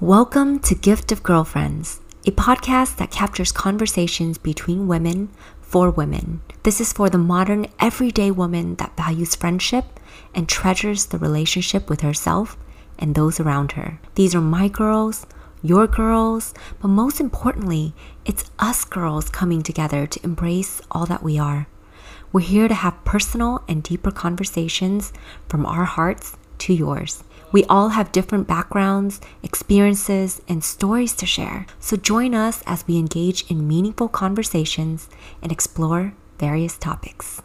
Welcome to Gift of Girlfriends, a podcast that captures conversations between women for women. This is for the modern, everyday woman that values friendship and treasures the relationship with herself and those around her. These are my girls, your girls, but most importantly, it's us girls coming together to embrace all that we are. We're here to have personal and deeper conversations from our hearts to yours. We all have different backgrounds, experiences, and stories to share. So join us as we engage in meaningful conversations and explore various topics.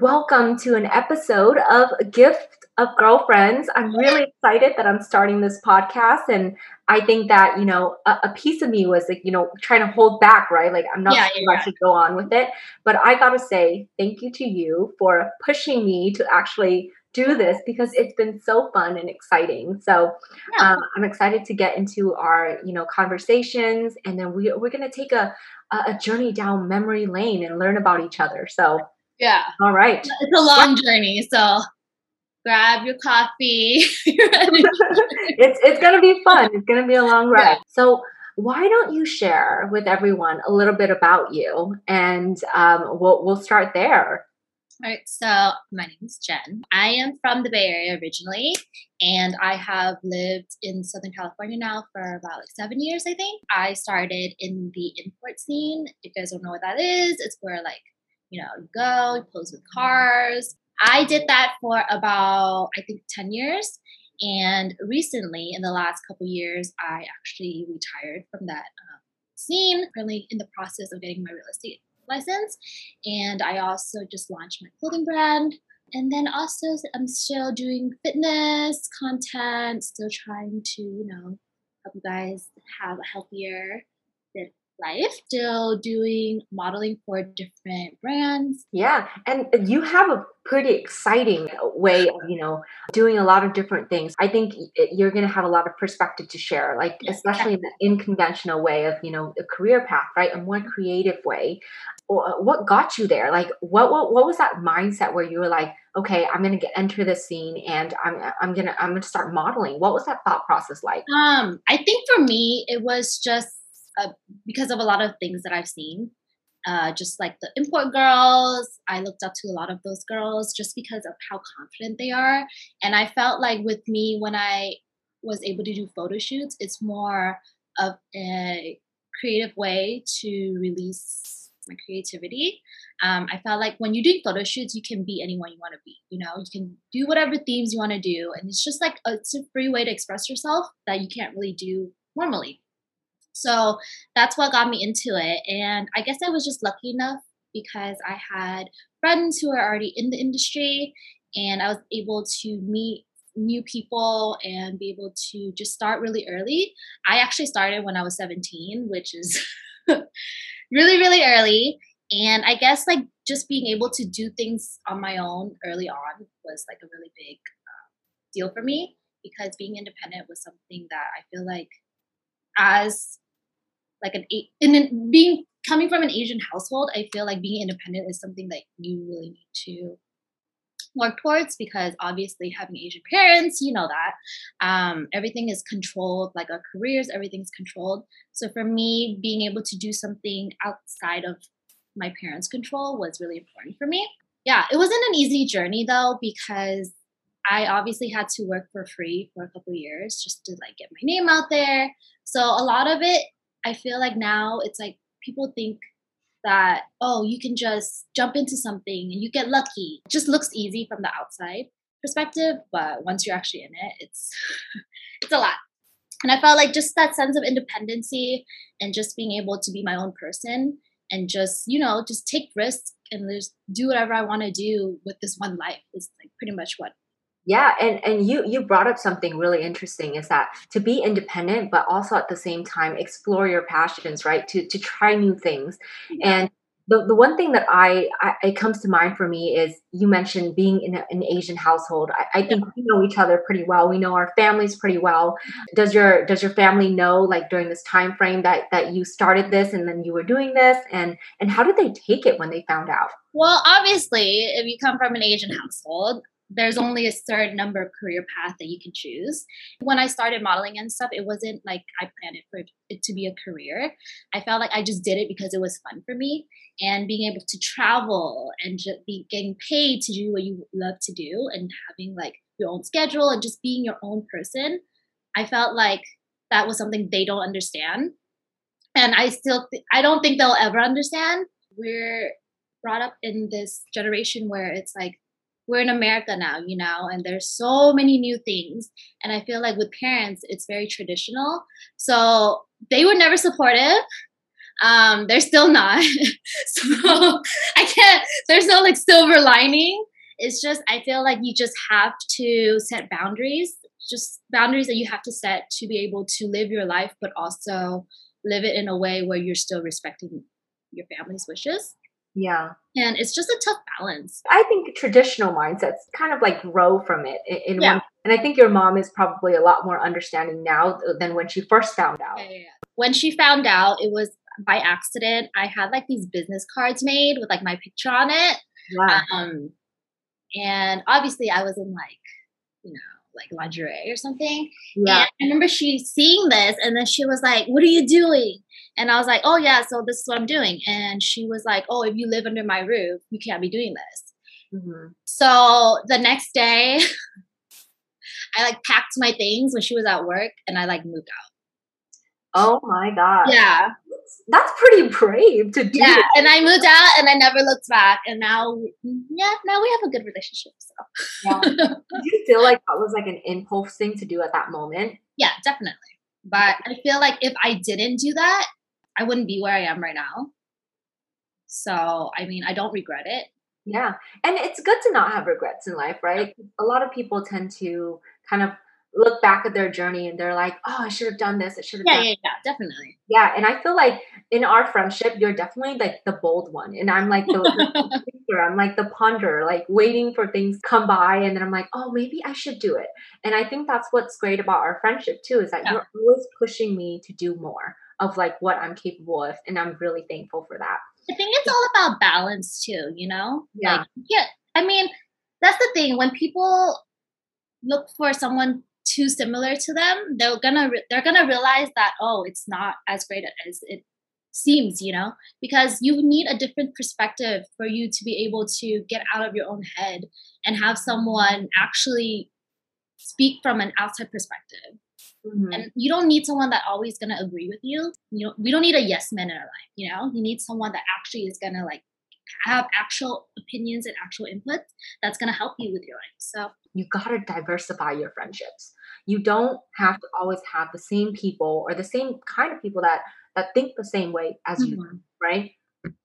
Welcome to an episode of Gift of Girlfriends. I'm really excited that I'm starting this podcast. And I think that, you know, a, a piece of me was like, you know, trying to hold back, right? Like, I'm not yeah, sure yeah. I should go on with it. But I got to say thank you to you for pushing me to actually do this because it's been so fun and exciting. So yeah. um, I'm excited to get into our, you know, conversations. And then we, we're going to take a, a journey down memory lane and learn about each other. So yeah. All right. It's a long journey, so grab your coffee. it's it's gonna be fun. It's gonna be a long ride. Yeah. So why don't you share with everyone a little bit about you, and um, we'll we'll start there. All right, so my name is Jen. I am from the Bay Area originally, and I have lived in Southern California now for about like seven years, I think. I started in the import scene. If you guys don't know what that is, it's where like you know, you go, you pose with cars. I did that for about, I think, 10 years. And recently, in the last couple years, I actually retired from that um, scene. Currently in the process of getting my real estate license. And I also just launched my clothing brand. And then also, I'm still doing fitness content, still trying to, you know, help you guys have a healthier, life, still doing modeling for different brands. Yeah, and you have a pretty exciting way of, you know, doing a lot of different things. I think you're going to have a lot of perspective to share, like yes, especially in the unconventional way of, you know, a career path, right? A more creative way. What got you there? Like what what what was that mindset where you were like, okay, I'm going to get enter this scene and I'm I'm going to I'm going to start modeling. What was that thought process like? Um, I think for me it was just uh, because of a lot of things that I've seen. Uh, just like the import girls, I looked up to a lot of those girls just because of how confident they are. And I felt like with me, when I was able to do photo shoots, it's more of a creative way to release my creativity. Um, I felt like when you're doing photo shoots, you can be anyone you want to be. You know, you can do whatever themes you want to do, and it's just like a, it's a free way to express yourself that you can't really do normally. So that's what got me into it. And I guess I was just lucky enough because I had friends who were already in the industry and I was able to meet new people and be able to just start really early. I actually started when I was 17, which is really, really early. And I guess like just being able to do things on my own early on was like a really big uh, deal for me because being independent was something that I feel like as like an eight in being coming from an Asian household, I feel like being independent is something that you really need to work towards because obviously having Asian parents, you know that um, everything is controlled, like our careers, everything's controlled. So for me, being able to do something outside of my parents' control was really important for me. Yeah, it wasn't an easy journey though because I obviously had to work for free for a couple years just to like get my name out there. So a lot of it I feel like now it's like people think that oh you can just jump into something and you get lucky. It just looks easy from the outside perspective but once you're actually in it it's it's a lot. And i felt like just that sense of independency and just being able to be my own person and just you know just take risks and just do whatever i want to do with this one life is like pretty much what yeah, and and you you brought up something really interesting is that to be independent, but also at the same time explore your passions, right? To to try new things, and the, the one thing that I, I, it comes to mind for me is you mentioned being in a, an Asian household. I, I think yeah. we know each other pretty well. We know our families pretty well. Does your does your family know like during this time frame that that you started this and then you were doing this and and how did they take it when they found out? Well, obviously, if you come from an Asian household, there's only a certain number of career path that you can choose. When I started modeling and stuff, it wasn't like I planned it for it to be a career. I felt like I just did it because it was fun for me and being able to travel and just be getting paid to do what you love to do and having like your own schedule and just being your own person. I felt like that was something they don't understand. And I still th- I don't think they'll ever understand. We're brought up in this generation where it's like we're in America now, you know, and there's so many new things. And I feel like with parents, it's very traditional. So they were never supportive. Um, they're still not. so I can't, there's no like silver lining. It's just, I feel like you just have to set boundaries, just boundaries that you have to set to be able to live your life, but also live it in a way where you're still respecting your family's wishes. Yeah. And it's just a tough balance. I think traditional mindsets kind of like grow from it in, yeah. one. And I think your mom is probably a lot more understanding now than when she first found out. Yeah, yeah, when she found out, it was by accident. I had like these business cards made with like my picture on it. Yeah. Um, and obviously, I was in like, you know, like lingerie or something. Yeah. And I remember she seeing this and then she was like, What are you doing? And I was like, Oh yeah, so this is what I'm doing. And she was like, Oh, if you live under my roof, you can't be doing this. Mm-hmm. So the next day I like packed my things when she was at work and I like moved out. Oh my god. Yeah. That's pretty brave to do. Yeah, and I moved out and I never looked back. And now, yeah, now we have a good relationship. So, yeah. Did you feel like that was like an impulse thing to do at that moment? Yeah, definitely. But I feel like if I didn't do that, I wouldn't be where I am right now. So, I mean, I don't regret it. Yeah. And it's good to not have regrets in life, right? A lot of people tend to kind of look back at their journey and they're like, oh, I should have done this. I should have yeah, done yeah, yeah, definitely. Yeah. And I feel like in our friendship, you're definitely like the bold one. And I'm like the, the I'm like the ponder, like waiting for things to come by. And then I'm like, oh, maybe I should do it. And I think that's what's great about our friendship too, is that yeah. you're always pushing me to do more of like what I'm capable of. And I'm really thankful for that. I think it's all about balance too, you know? Yeah. Like, yeah. I mean, that's the thing. When people look for someone too similar to them, they're gonna re- they're gonna realize that oh, it's not as great as it seems, you know, because you need a different perspective for you to be able to get out of your own head and have someone actually speak from an outside perspective. Mm-hmm. And you don't need someone that always gonna agree with you. You know, we don't need a yes man in our life. You know, you need someone that actually is gonna like have actual opinions and actual input that's gonna help you with your life. So you gotta diversify your friendships you don't have to always have the same people or the same kind of people that that think the same way as mm-hmm. you right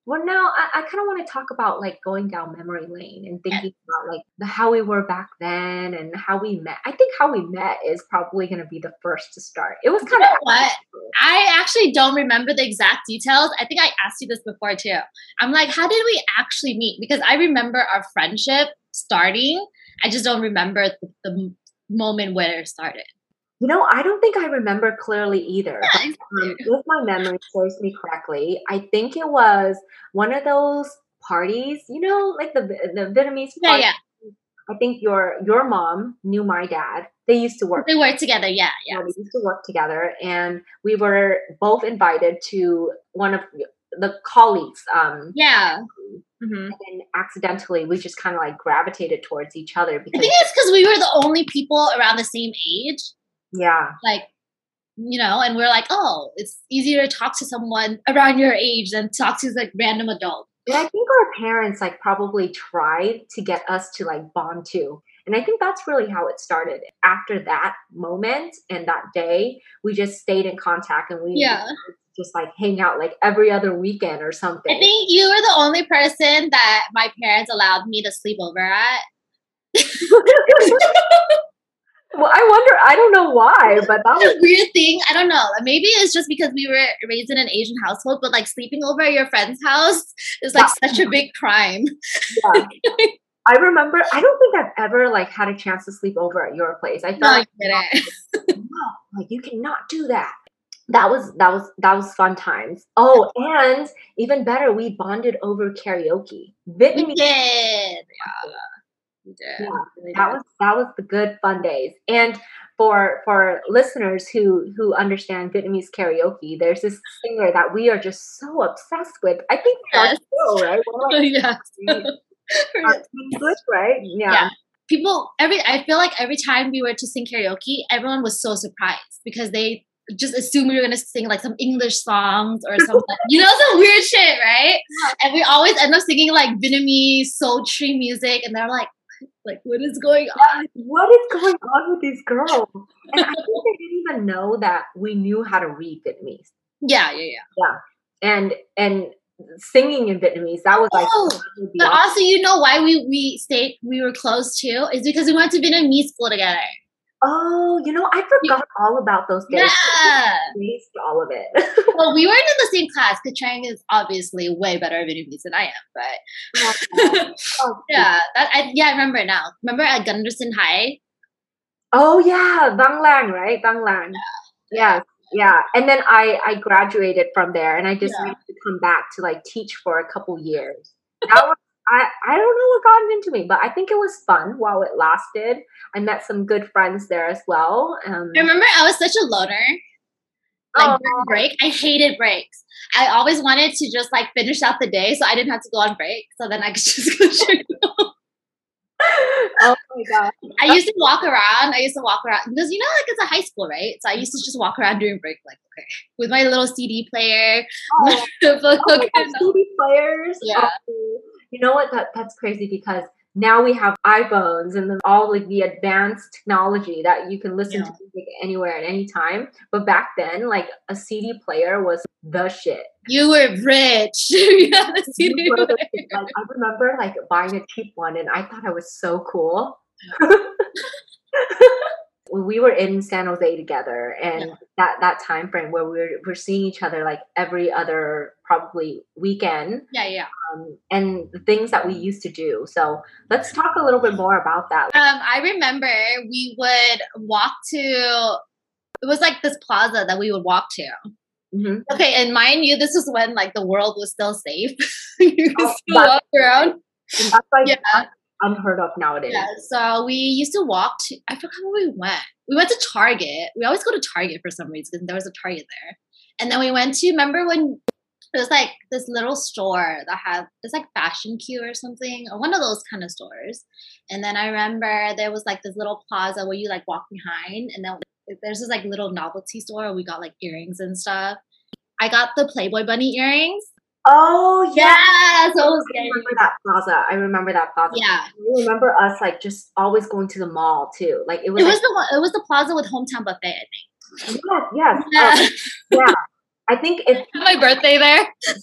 well now i, I kind of want to talk about like going down memory lane and thinking about like the how we were back then and how we met. I think how we met is probably going to be the first to start. It was kind you of what? i actually don't remember the exact details. I think i asked you this before too. I'm like how did we actually meet? Because i remember our friendship starting. I just don't remember the, the moment where it started? You know, I don't think I remember clearly either. Yeah, um, if my memory serves me correctly, I think it was one of those parties, you know, like the the Vietnamese Yeah, yeah. I think your your mom knew my dad. They used to work. They worked together. Yeah, yeah. We used to work together, and we were both invited to one of the colleagues. Um, yeah. Mm-hmm. And accidentally, we just kind of like gravitated towards each other. Because I think it's because we were the only people around the same age. Yeah. Like, you know, and we're like, oh, it's easier to talk to someone around your age than talk to like random adult. And I think our parents like probably tried to get us to like bond too. And I think that's really how it started. After that moment and that day, we just stayed in contact and we yeah just like hang out like every other weekend or something. I think you were the only person that my parents allowed me to sleep over at. well, I wonder. I don't know why, but that was a weird thing. I don't know. Maybe it's just because we were raised in an Asian household, but like sleeping over at your friend's house is like yeah. such a big crime. Yeah. I remember. I don't think I've ever like had a chance to sleep over at your place. I felt no, like, no, like you cannot do that. That was that was that was fun times. Oh, and even better, we bonded over karaoke. Vietnamese. We did. Yeah. Yeah, that was that was the good fun days. And for for listeners who who understand Vietnamese karaoke, there's this singer that we are just so obsessed with. I think yes. still, right? yes. English, right? Yeah. yeah. People every I feel like every time we were to sing karaoke, everyone was so surprised because they just assume we were gonna sing like some English songs or something, you know, some weird shit, right? And we always end up singing like Vietnamese sultry music, and they're like, like what is going on? What is going on with these girls? And I think they didn't even know that we knew how to read Vietnamese. Yeah, yeah, yeah. Yeah. And and singing in Vietnamese. That was like. Oh, but also, you know why we we stayed we were close too is because we went to Vietnamese school together. Oh, you know, I forgot yeah. all about those days. Yeah, missed all of it. well, we weren't in the same class. Kachang is obviously way better at Vietnamese than I am, but oh, yeah, that, I, yeah, I remember it now. Remember at Gunderson High? Oh yeah, Van Lang, right? Van Lang. Yeah. yeah yeah and then i i graduated from there and i just yeah. to come back to like teach for a couple years that was I, I don't know what got into me, but I think it was fun while it lasted. I met some good friends there as well. Um, I remember I was such a loner. Like oh. break, I hated breaks. I always wanted to just like finish out the day so I didn't have to go on break. So then I could just go oh my god! I used to walk around. I used to walk around because you know, like it's a high school, right? So I used to just walk around during break, like okay, with my little CD player. Oh, oh CD players. Yeah. Oh, you know what? That that's crazy because now we have iPhones and all like the advanced technology that you can listen yeah. to music anywhere at any time. But back then, like a CD player was the shit. You were rich. a CD player. Like, I remember like buying a cheap one, and I thought I was so cool. we were in San Jose together, and yeah. that that time frame where we are we're seeing each other like every other probably weekend. Yeah, yeah. Um, and the things that we used to do. So let's talk a little bit more about that. Um, I remember we would walk to. It was like this plaza that we would walk to. Mm-hmm. Okay, and mind you, this is when like the world was still safe. you could oh, still walk around. That's like yeah unheard of nowadays. Yeah, so we used to walk to, I forgot where we went. We went to Target. We always go to Target for some reason because there was a Target there. And then we went to, remember when it was like this little store that had, it's like Fashion Q or something, or one of those kind of stores. And then I remember there was like this little plaza where you like walk behind, and then there's this like little novelty store where we got like earrings and stuff. I got the Playboy Bunny earrings Oh yeah, yeah so I remember that plaza. I remember that plaza. Yeah, I remember us like just always going to the mall too. Like it was. It like, was the it was the plaza with hometown buffet. I think. Yes, yes, yeah. Uh, yeah. I think if my birthday there,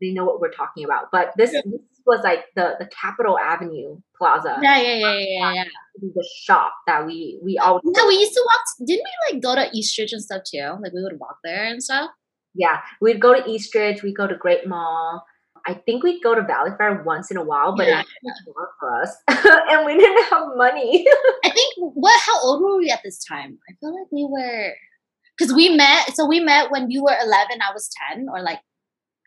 they know what we're talking about. But this, yeah. this was like the the Capitol Avenue Plaza. Yeah, yeah, yeah, yeah, yeah. The shop that we we always. Yeah, we used to walk. Didn't we like go to Eastridge and stuff too? Like we would walk there and stuff yeah, we'd go to Eastridge, we'd go to Great Mall. I think we'd go to Valley Fair once in a while, but yeah. far for us, and we didn't have money. I think what? How old were we at this time? I feel like we were, because we met. So we met when you were eleven, I was ten, or like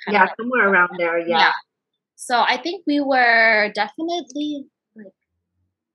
yeah, like, somewhere around there. Yeah. yeah. So I think we were definitely like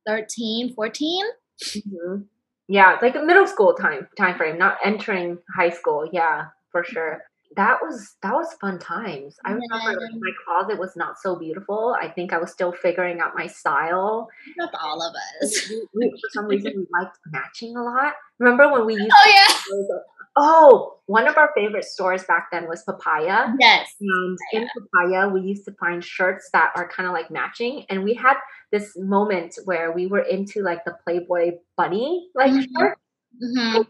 13, 14. Mm-hmm. Yeah, like a middle school time time frame, not entering high school. Yeah for sure. That was that was fun times. I remember like, my closet was not so beautiful. I think I was still figuring out my style. Not all of us. We, we, for some reason, we liked matching a lot. Remember when we used? Oh yeah. Oh, one of our favorite stores back then was Papaya. Yes. And in Papaya, we used to find shirts that are kind of like matching. And we had this moment where we were into like the Playboy bunny like mm-hmm. shirt. Mm-hmm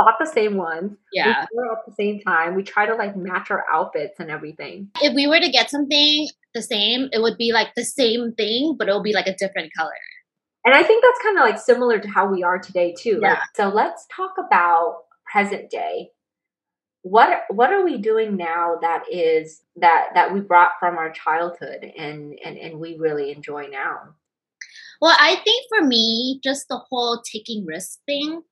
bought the same ones. Yeah. We were at the same time. We try to like match our outfits and everything. If we were to get something the same, it would be like the same thing, but it'll be like a different color. And I think that's kind of like similar to how we are today too. Yeah. Like, so let's talk about present day. What what are we doing now that is that that we brought from our childhood and and and we really enjoy now? Well, I think for me, just the whole taking risk thing,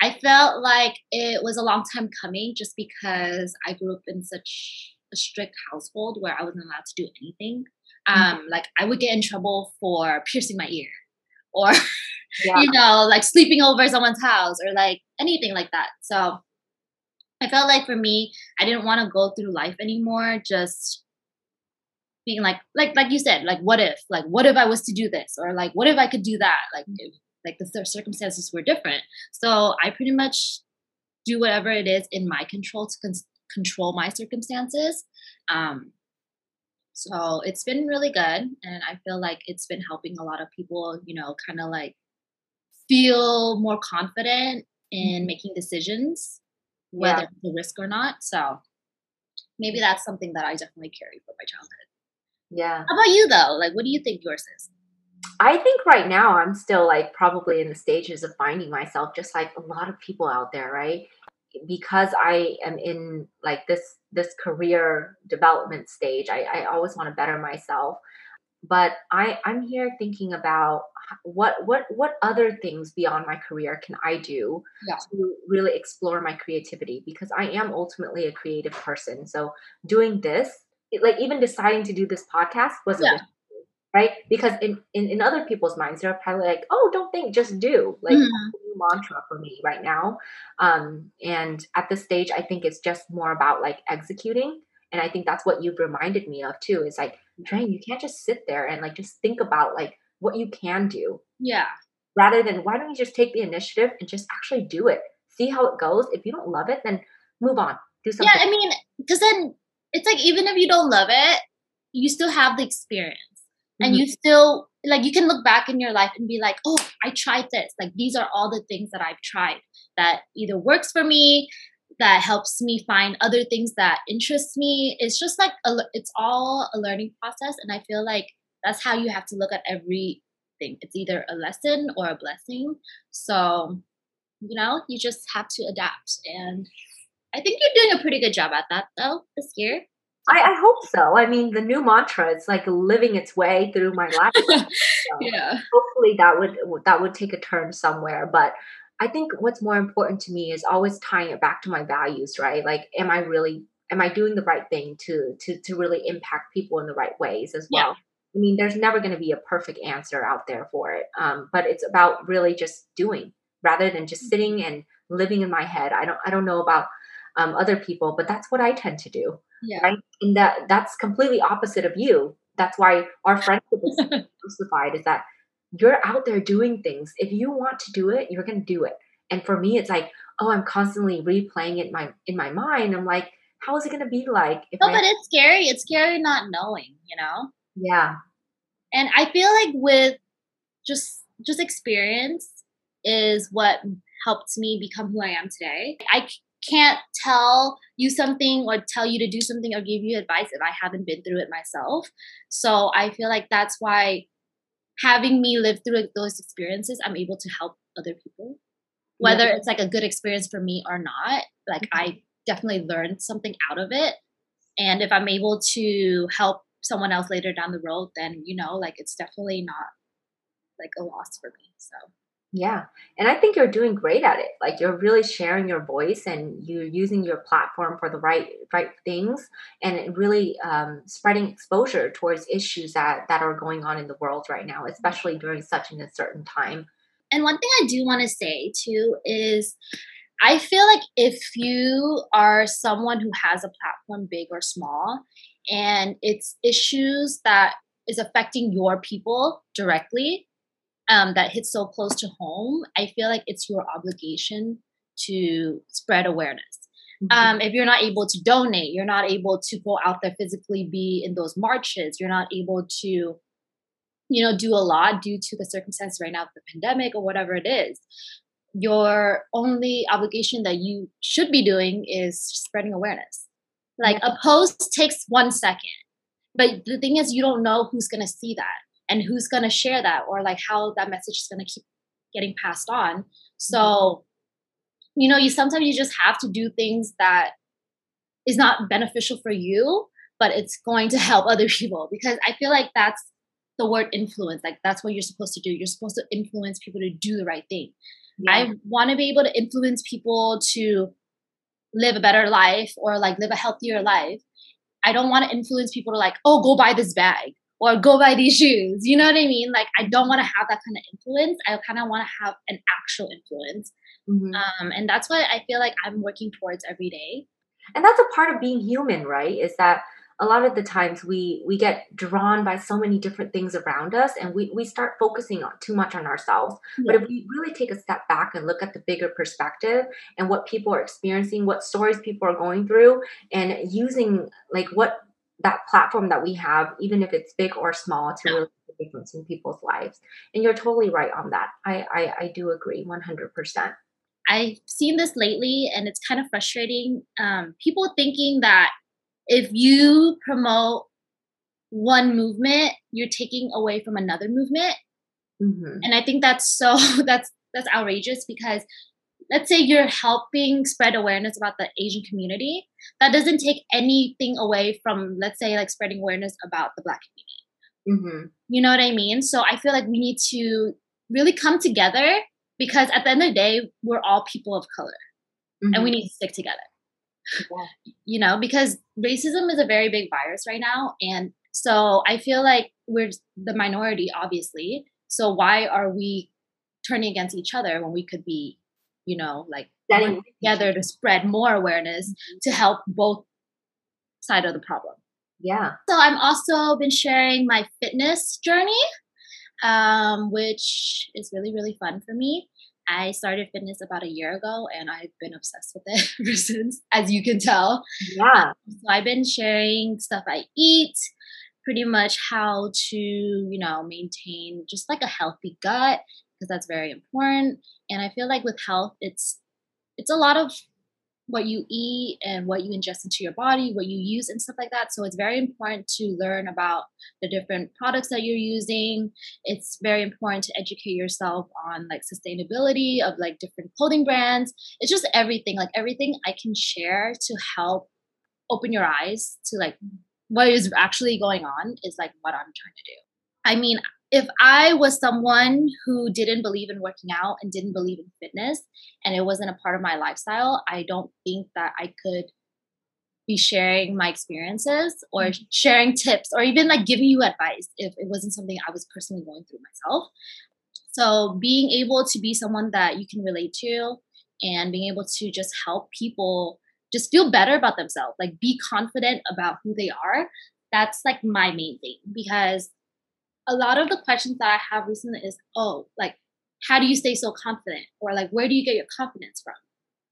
I felt like it was a long time coming just because I grew up in such a strict household where I wasn't allowed to do anything. Mm-hmm. Um, mm-hmm. like I would get in trouble for piercing my ear or yeah. you know, like sleeping over someone's house or like anything like that. So I felt like for me, I didn't want to go through life anymore just being like like like you said, like what if? Like what if I was to do this or like what if I could do that? Like if, like the circumstances were different. So I pretty much do whatever it is in my control to con- control my circumstances. Um, so it's been really good. And I feel like it's been helping a lot of people, you know, kind of like feel more confident in mm-hmm. making decisions, whether yeah. it's a risk or not. So maybe that's something that I definitely carry from my childhood. Yeah. How about you though? Like, what do you think yours is? I think right now I'm still like probably in the stages of finding myself, just like a lot of people out there, right? Because I am in like this this career development stage, I, I always want to better myself. But I I'm here thinking about what what what other things beyond my career can I do yeah. to really explore my creativity because I am ultimately a creative person. So doing this, like even deciding to do this podcast was yeah. a right? Because in, in, in other people's minds, they're probably like, oh, don't think, just do. Like mm-hmm. mantra for me right now. Um, and at this stage, I think it's just more about like executing. And I think that's what you've reminded me of too, is like, Drain, you can't just sit there and like just think about like what you can do. Yeah. Rather than why don't you just take the initiative and just actually do it? See how it goes. If you don't love it, then move on. Do something. Yeah, I mean, because then it's like even if you don't love it, you still have the experience and mm-hmm. you still like you can look back in your life and be like oh i tried this. Like these are all the things that i've tried that either works for me that helps me find other things that interest me. It's just like a, it's all a learning process and i feel like that's how you have to look at everything. It's either a lesson or a blessing. So you know you just have to adapt and i think you're doing a pretty good job at that though this year I, I, hope so. I mean, the new mantra is like living its way through my life. so yeah. Hopefully, that would that would take a turn somewhere. But I think what's more important to me is always tying it back to my values. Right? Like, am I really am I doing the right thing to to to really impact people in the right ways as well? Yeah. I mean, there's never going to be a perfect answer out there for it. Um, but it's about really just doing rather than just sitting mm-hmm. and living in my head. I don't I don't know about um, other people, but that's what I tend to do. Yeah. Right. And that that's completely opposite of you. That's why our friendship is crucified is that you're out there doing things. If you want to do it, you're gonna do it. And for me, it's like, oh, I'm constantly replaying it in my in my mind. I'm like, how is it gonna be like? If no, I- but it's scary. It's scary not knowing, you know? Yeah. And I feel like with just just experience is what helped me become who I am today. I can't tell you something or tell you to do something or give you advice if I haven't been through it myself. So I feel like that's why having me live through those experiences, I'm able to help other people. Whether yeah. it's like a good experience for me or not, like mm-hmm. I definitely learned something out of it. And if I'm able to help someone else later down the road, then you know, like it's definitely not like a loss for me. So yeah. And I think you're doing great at it. Like you're really sharing your voice and you're using your platform for the right right things and really um, spreading exposure towards issues that that are going on in the world right now, especially during such an uncertain time. And one thing I do want to say too is I feel like if you are someone who has a platform big or small and it's issues that is affecting your people directly, um, that hits so close to home, I feel like it's your obligation to spread awareness. Mm-hmm. Um, if you're not able to donate, you're not able to go out there physically be in those marches, you're not able to, you know, do a lot due to the circumstance right now of the pandemic or whatever it is. Your only obligation that you should be doing is spreading awareness. Like a post takes one second, but the thing is, you don't know who's going to see that and who's going to share that or like how that message is going to keep getting passed on. So mm-hmm. you know you sometimes you just have to do things that is not beneficial for you but it's going to help other people because i feel like that's the word influence like that's what you're supposed to do. You're supposed to influence people to do the right thing. Yeah. i want to be able to influence people to live a better life or like live a healthier life. I don't want to influence people to like oh go buy this bag or go buy these shoes. You know what I mean? Like I don't want to have that kind of influence. I kind of want to have an actual influence. Mm-hmm. Um, and that's what I feel like I'm working towards every day. And that's a part of being human, right? Is that a lot of the times we we get drawn by so many different things around us and we, we start focusing on too much on ourselves yeah. but if we really take a step back and look at the bigger perspective and what people are experiencing what stories people are going through and using like what that platform that we have, even if it's big or small, to really make a difference in people's lives. And you're totally right on that. I, I, I do agree 100%. I've seen this lately, and it's kind of frustrating. Um, people thinking that if you promote one movement, you're taking away from another movement. Mm-hmm. And I think that's so that's that's outrageous because let's say you're helping spread awareness about the Asian community, that doesn't take anything away from, let's say, like spreading awareness about the Black community. Mm-hmm. You know what I mean? So I feel like we need to really come together because at the end of the day, we're all people of color mm-hmm. and we mm-hmm. need to stick together. Yeah. You know, because racism is a very big virus right now. And so I feel like we're the minority, obviously. So why are we turning against each other when we could be you know, like getting together to spread more awareness mm-hmm. to help both side of the problem. Yeah. So I'm also been sharing my fitness journey, um, which is really, really fun for me. I started fitness about a year ago and I've been obsessed with it ever since, as you can tell. Yeah. So I've been sharing stuff I eat, pretty much how to, you know, maintain just like a healthy gut, because that's very important. And I feel like with health, it's it's a lot of what you eat and what you ingest into your body, what you use and stuff like that. So it's very important to learn about the different products that you're using. It's very important to educate yourself on like sustainability of like different clothing brands. It's just everything, like everything I can share to help open your eyes to like what is actually going on is like what I'm trying to do. I mean, if I was someone who didn't believe in working out and didn't believe in fitness and it wasn't a part of my lifestyle, I don't think that I could be sharing my experiences or mm-hmm. sharing tips or even like giving you advice if it wasn't something I was personally going through myself. So being able to be someone that you can relate to and being able to just help people just feel better about themselves, like be confident about who they are. That's like my main thing because a lot of the questions that I have recently is, oh, like, how do you stay so confident? Or like, where do you get your confidence from?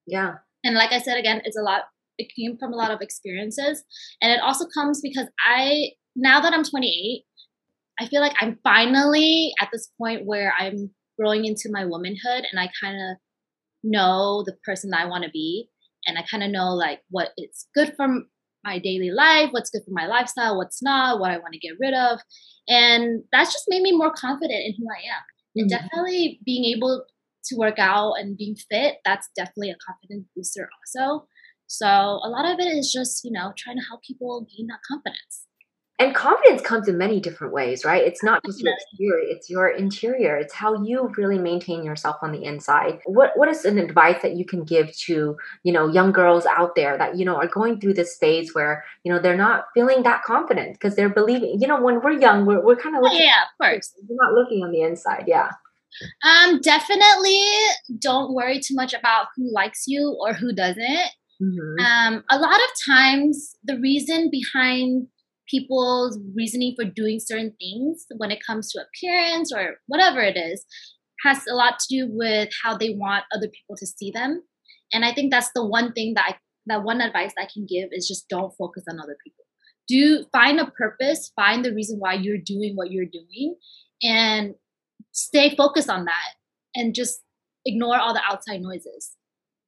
Yeah. And like I said again, it's a lot, it came from a lot of experiences. And it also comes because I, now that I'm 28, I feel like I'm finally at this point where I'm growing into my womanhood and I kind of know the person that I want to be. And I kind of know like what it's good for my daily life, what's good for my lifestyle, what's not, what I want to get rid of. And that's just made me more confident in who I am. Mm-hmm. And definitely being able to work out and being fit, that's definitely a confidence booster also. So a lot of it is just, you know, trying to help people gain that confidence and confidence comes in many different ways right? It's not just your exterior it's your interior it's how you really maintain yourself on the inside. What what is an advice that you can give to you know young girls out there that you know are going through this phase where you know they're not feeling that confident because they're believing you know when we're young we're, we're kind of looking yeah of course. we're not looking on the inside yeah. Um definitely don't worry too much about who likes you or who doesn't. Mm-hmm. um a lot of times the reason behind people's reasoning for doing certain things when it comes to appearance or whatever it is has a lot to do with how they want other people to see them. And i think that's the one thing that i that one advice i can give is just don't focus on other people. Do find a purpose find the reason why you're doing what you're doing and stay focused on that and just ignore all the outside noises.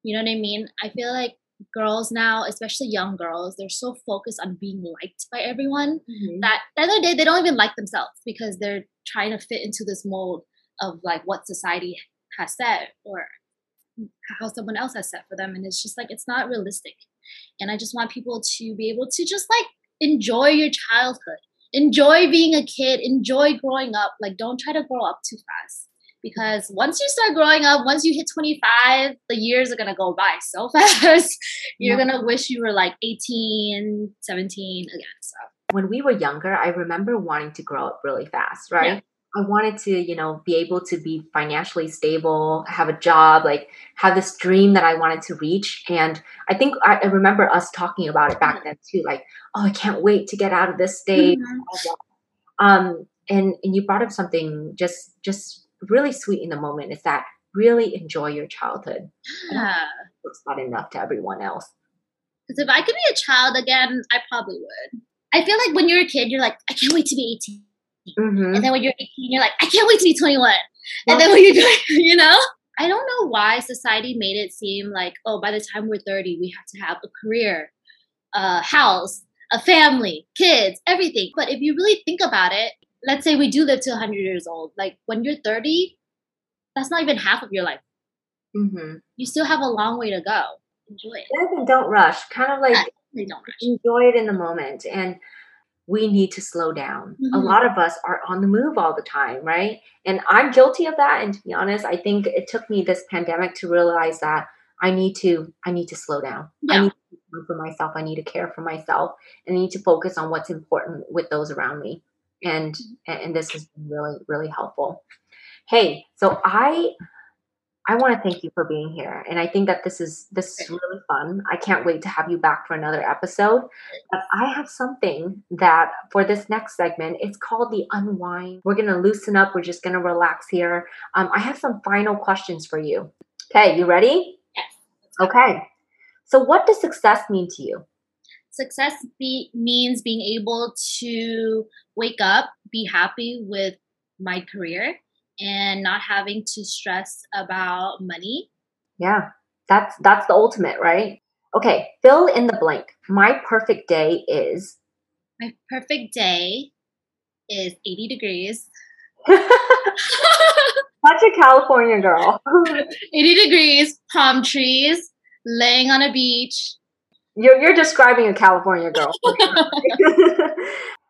You know what i mean? I feel like girls now, especially young girls, they're so focused on being liked by everyone Mhm. that the other day they don't even like themselves because they're trying to fit into this mold of like what society has set or how someone else has set for them and it's just like it's not realistic. And i just want people to be able to just like enjoy your childhood. Enjoy being a kid. Enjoy growing up. Like don't try to grow up too fast because once you start growing up once you hit 25 the years are going to go by so fast you're Yeah. going to wish you were like 18 17 again so when we were younger, I remember wanting to grow up really fast, right? I wanted to, you know, be able to be financially stable, have a job, like have this dream that I wanted to reach. And I think I, I remember us talking about it back then too, like, oh, I can't wait to get out of this stage. Mhm. Um, and and you brought up something just just really sweet in the moment is that really enjoy your childhood. Yeah. It's not enough to everyone else. Because if I could be a child again, I probably would. I feel like when you're a kid, you're like, I can't wait to be 18. Mm-hmm. And then when you're 18, you're like, I can't wait to be 21. And then when you're doing, you know? I don't know why society made it seem like, oh, by the time we're 30, we have to have a career, a house, a family, kids, everything. But if you really think about it, let's say we do live to 100 years old. Like when you're 30, that's not even half of your life. Mm-hmm. You still have a long way to go. Enjoy it. And don't rush. Kind of like Yeah. Don't rush. enjoy it in the moment and we need to slow down a Mhm. lot of us are on the move all the time right and i'm guilty of that and to be honest i think it took me this pandemic to realize that i need to i need to slow down i need to for myself i need to care for myself and i need to focus on what's important with those around me and and this has been really really helpful hey so i I want to thank you for being here, and I think that this is this is really fun. I can't wait to have you back for another episode. But I have something that for this next segment, it's called the unwind. We're gonna loosen up. We're just gonna relax here. Um, I have some final questions for you. Okay, you ready? Yes. Okay. So, what does success mean to you? Success be, means being able to wake up, be happy with my career, and not having to stress about money. Yeah, that's that's the ultimate, right? Okay, fill in the blank. My perfect day is. My perfect day is 80 degrees. Such a California girl. 80 degrees, palm trees, laying on a beach. You're you're describing a California girl.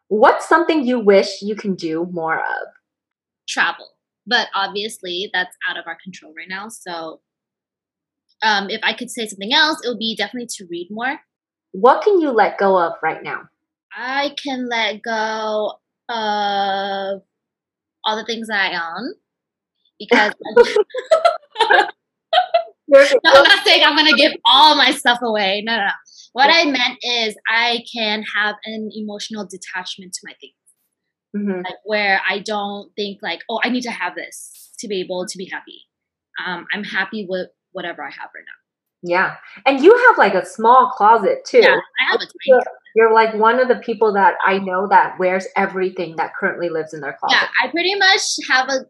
What's something you wish you can do more of? travel. But obviously, that's out of our control right now. So, um, if I could say something else, it would be definitely to read more. What can you let go of right now? I can let go of all the things that I own because no, I'm not saying I'm gonna give all my stuff away. No, no, no. What I meant is I can have an emotional detachment to my things, Mhm. like where I don't think like, oh, I need to have this to be able to be happy. Um, I'm happy with whatever I have right now. Yeah, and you have like a small closet too. Yeah, I have a you're like one of the people that I know that wears everything that currently lives in their closet. Yeah, I pretty much have a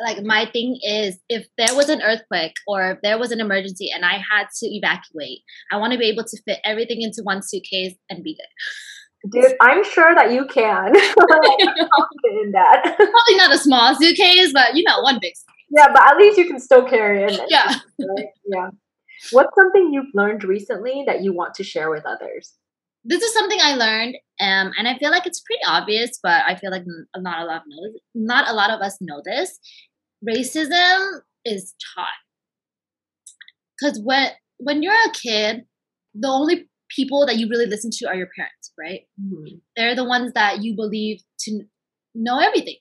like my thing is if there was an earthquake or if there was an emergency and I had to evacuate, I want to be able to fit everything into one suitcase and be good. Dude, I'm sure that you can. I'm in that. Probably not a small suitcase, but you know, one big. suitcase. yeah, but at least you can still carry it. Yeah. Right? Yeah. What's something you've learned recently that you want to share with others? This is something I learned, um, and I feel like it's pretty obvious, but I feel like not a lot of knows. Not a lot of us know this. Racism is taught because when when you're a kid, the only people that you really listen to are your parents, right? Mhm. they're the ones that you believe to know everything.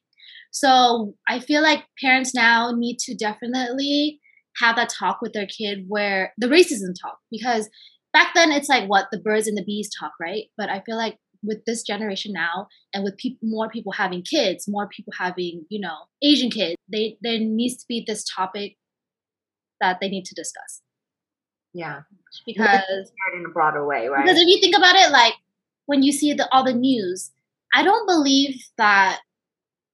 So I feel like parents now need to definitely have that talk with their kid where the racism talk because back then it's like what the birds and the bees talk, right? But I feel like with this generation now and with peop more people having kids, more people having, you know, Asian kids, they there needs to be this topic that they need to discuss Yeah. because in a broader way, right? because if you think about it, like when you see the all the news, I don't believe that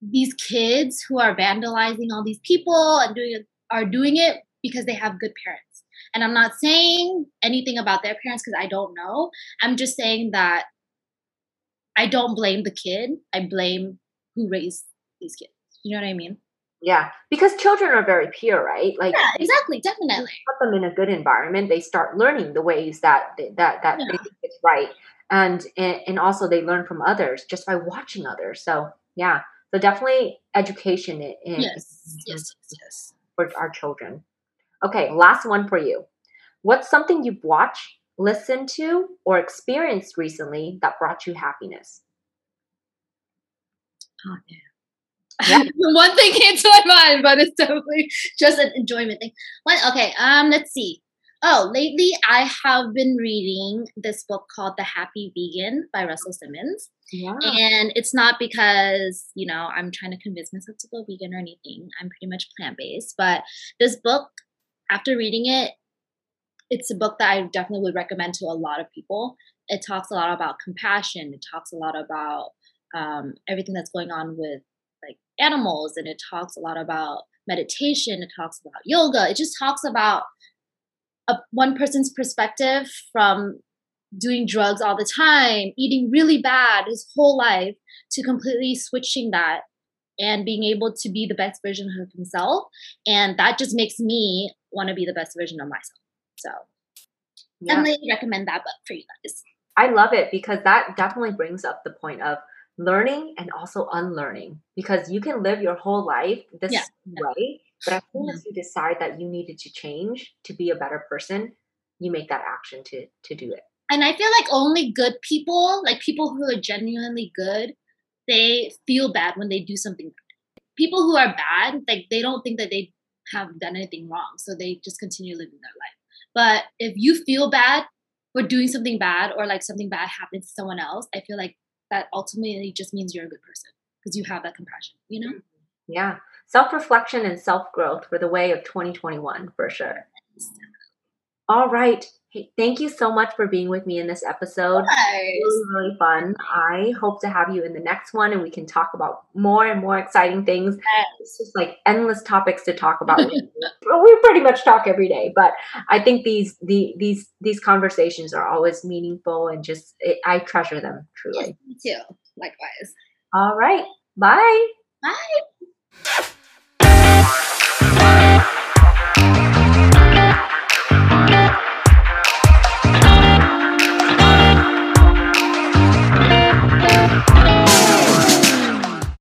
these kids who are vandalizing all these people and doing it are doing it because they have good parents. And I'm not saying anything about their parents because I don't know. I'm just saying that I don't blame the kid. I blame who raised these kids. You know what I mean? Yeah, because children are very pure, right? Like yeah, exactly, definitely. Put them in a good environment, they start learning the ways that that that yeah. they think is right, and, and also they learn from others just by watching others. So yeah, so definitely education in, yes, yes, yes, for our children. Okay, last one for you. What's something you've watched, listened to, or experienced recently that brought you happiness? Oh yeah. Yeah. One thing came to my mind, but it's totally just an enjoyment thing. What? Okay. Um. Let's see. Oh, lately I have been reading this book called The Happy Vegan by Russell Simmons. Yeah. And it's not because, you know, I'm trying to convince myself to go vegan or anything. I'm pretty much plant based. But this book, after reading it, it's a book that I definitely would recommend to a lot of people. It talks a lot about compassion, it talks a lot about um, everything that's going on with like animals and it talks a lot about meditation. It talks about yoga. It just talks about a, one person's perspective from doing drugs all the time eating really bad his whole life to completely switching that and being able to be the best version of himself and that just makes me want to be the best version of myself so yeah. definitely recommend that book for you guys i love it because that definitely brings up the point of learning and also unlearning because you can live your whole life this yeah. way but as soon as you decide that you needed to change to be a better person you make that action to to do it and i feel like only good people like people who are genuinely good they feel bad when they do something people who are bad like they don't think that they have done anything wrong so they just continue living their life but if you feel bad for doing something bad or like something bad happens to someone else i feel like that ultimately just means you're a good person because you have that compassion, you know? Mm-hmm. Yeah. Self reflection and self growth for the way of 2021 for sure. All right. Hey, thank you so much for being with me in this episode. It was really, really fun. I hope to have you in the next one and we can talk about more and more exciting things. Yes. It's just like endless topics to talk about. we pretty much talk every day, but I think these the, these these conversations are always meaningful and just it, I treasure them truly. Yes, me too. Likewise. All right. Bye. Bye.